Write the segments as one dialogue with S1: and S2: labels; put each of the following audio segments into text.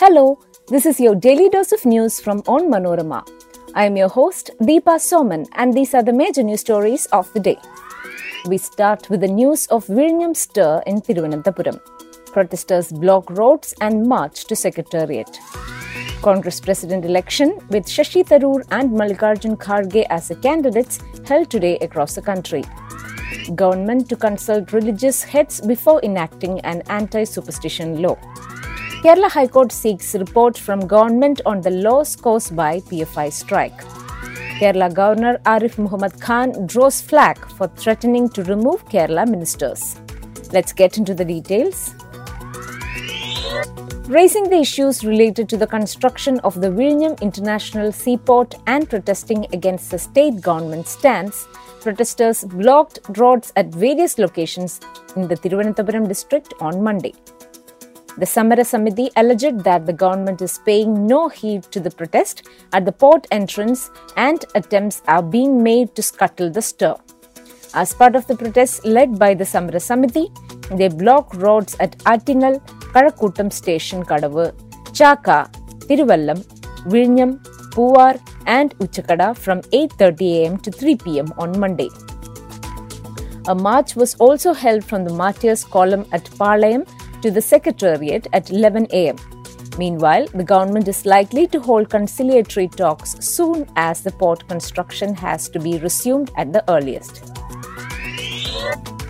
S1: Hello, this is your daily dose of news from Onmanorama. I am your host, Deepa Soman, and these are the major news stories of the day. We start with the news of Vizhinjam stir in Thiruvananthapuram. Protesters block roads and march to Secretariat. Congress president election with Shashi Tharoor and Mallikarjun Kharge as the candidates held today across the country. Government to consult religious heads before enacting an anti-superstition law. Kerala High Court seeks report from government on the loss caused by PFI strike. Kerala Governor Arif Muhammad Khan draws flack for threatening to remove Kerala ministers. Let's get into the details. Raising the issues related to the construction of the Vizhinjam International Seaport and protesting against the state government stance, protesters blocked roads at various locations in the Thiruvananthapuram district on Monday. The Samara Samiti alleged that the government is paying no heed to the protest at the port entrance and attempts are being made to scuttle the stir. As part of the protest led by the Samara Samiti, they block roads at Attingal, Kazhakoottam Station Kadavu, Chaka, Thiruvallam, Vizhinjam, Puvar and Uchakada from 8.30 am to 3 pm on Monday. A march was also held from the Martyrs column at Palayam to the Secretariat at 11 am. Meanwhile, the government is likely to hold conciliatory talks soon as the port construction has to be resumed at the earliest.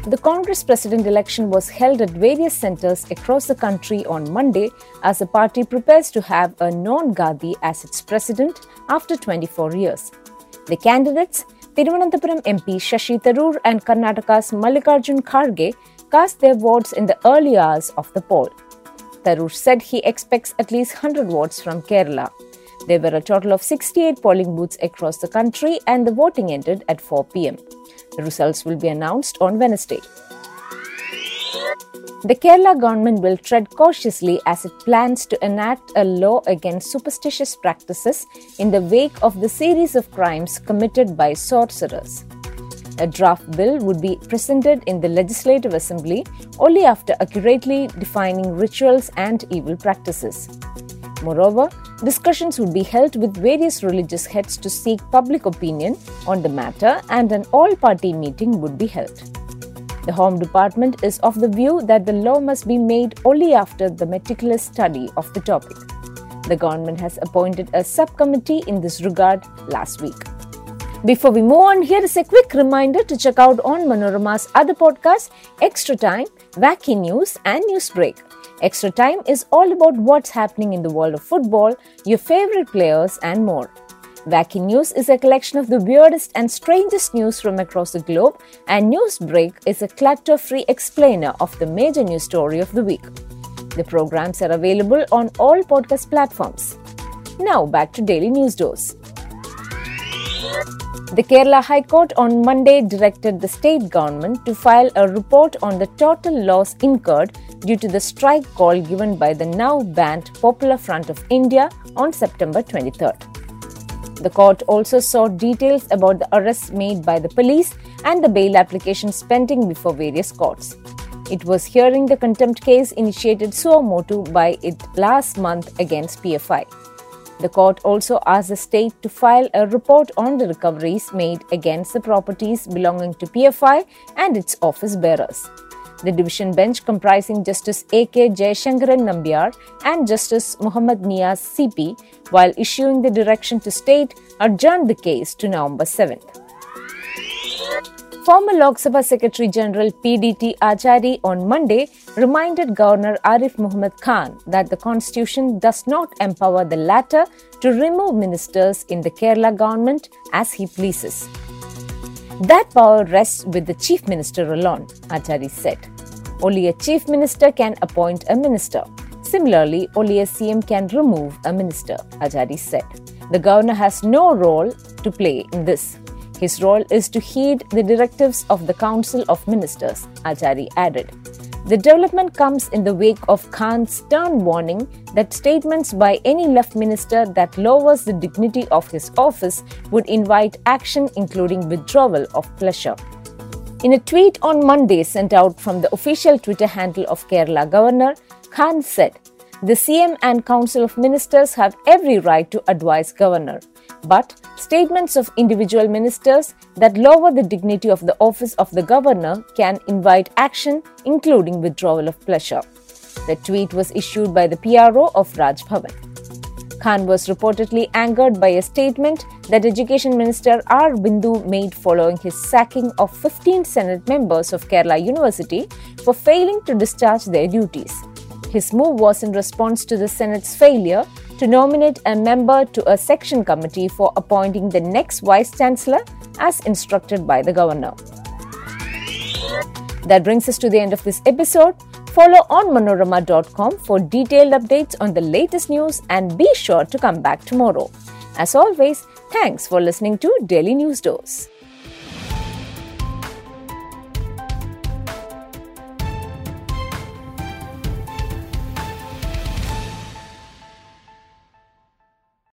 S1: The Congress president election was held at various centres across the country on Monday as the party prepares to have a non Gandhi as its president after 24 years. The candidates, Thiruvananthapuram MP Shashi Tharoor and Karnataka's Mallikarjun Kharge, cast their votes in the early hours of the poll. Tharoor said he expects at least 100 votes from Kerala. There were a total of 68 polling booths across the country and the voting ended at 4 pm. The results will be announced on Wednesday. The Kerala government will tread cautiously as it plans to enact a law against superstitious practices in the wake of the series of crimes committed by sorcerers. A draft bill would be presented in the Legislative Assembly only after accurately defining rituals and evil practices. Moreover, discussions would be held with various religious heads to seek public opinion on the matter, and an all party meeting would be held. The Home Department is of the view that the law must be made only after the meticulous study of the topic. The government has appointed a subcommittee in this regard last week. Before we move on, here is a quick reminder to check out Onmanorama's other podcasts, Extra Time, Wacky News, and Newsbreak. Extra Time is all about what's happening in the world of football, your favorite players, and more. Wacky News is a collection of the weirdest and strangest news from across the globe, and Newsbreak is a clutter free explainer of the major news story of the week. The programs are available on all podcast platforms. Now back to Daily News Dose. The Kerala High Court on Monday directed the state government to file a report on the total loss incurred due to the strike call given by the now banned Popular Front of India on September 23rd. The court also sought details about the arrests made by the police and the bail applications pending before various courts. It was hearing the contempt case initiated suo motu by it last month against PFI. The court also asked the state to file a report on the recoveries made against the properties belonging to PFI and its office bearers. The division bench comprising Justice A.K. Jayashankaran Nambiar and Justice Muhammad Niaz CP, while issuing the direction to state, adjourned the case to November 7th. Former Lok Sabha Secretary General PDT Achari on Monday reminded Governor Arif Muhammad Khan that the constitution does not empower the latter to remove ministers in the Kerala government as he pleases. That power rests with the chief minister alone, Achari said. Only a chief minister can appoint a minister. Similarly, only a CM can remove a minister, Achari said. The governor has no role to play in this. His role is to heed the directives of the Council of Ministers, Achari added. The development comes in the wake of Khan's stern warning that statements by any left minister that lowers the dignity of his office would invite action, including withdrawal of pleasure. In a tweet on Monday sent out from the official Twitter handle of Kerala Governor, Khan said, The CM and Council of Ministers have every right to advise governor. But statements of individual ministers that lower the dignity of the office of the governor can invite action, including withdrawal of pleasure. The tweet was issued by the PRO of Raj Bhavan. Khan was reportedly angered by a statement that Education Minister R. Bindu made following his sacking of 15 Senate members of Kerala University for failing to discharge their duties. His move was in response to the Senate's failure to nominate a member to a section committee for appointing the next Vice Chancellor as instructed by the Governor. That brings us to the end of this episode. Follow onmanorama.com for detailed updates on the latest news and be sure to come back tomorrow. As always, thanks for listening to Daily News Dose.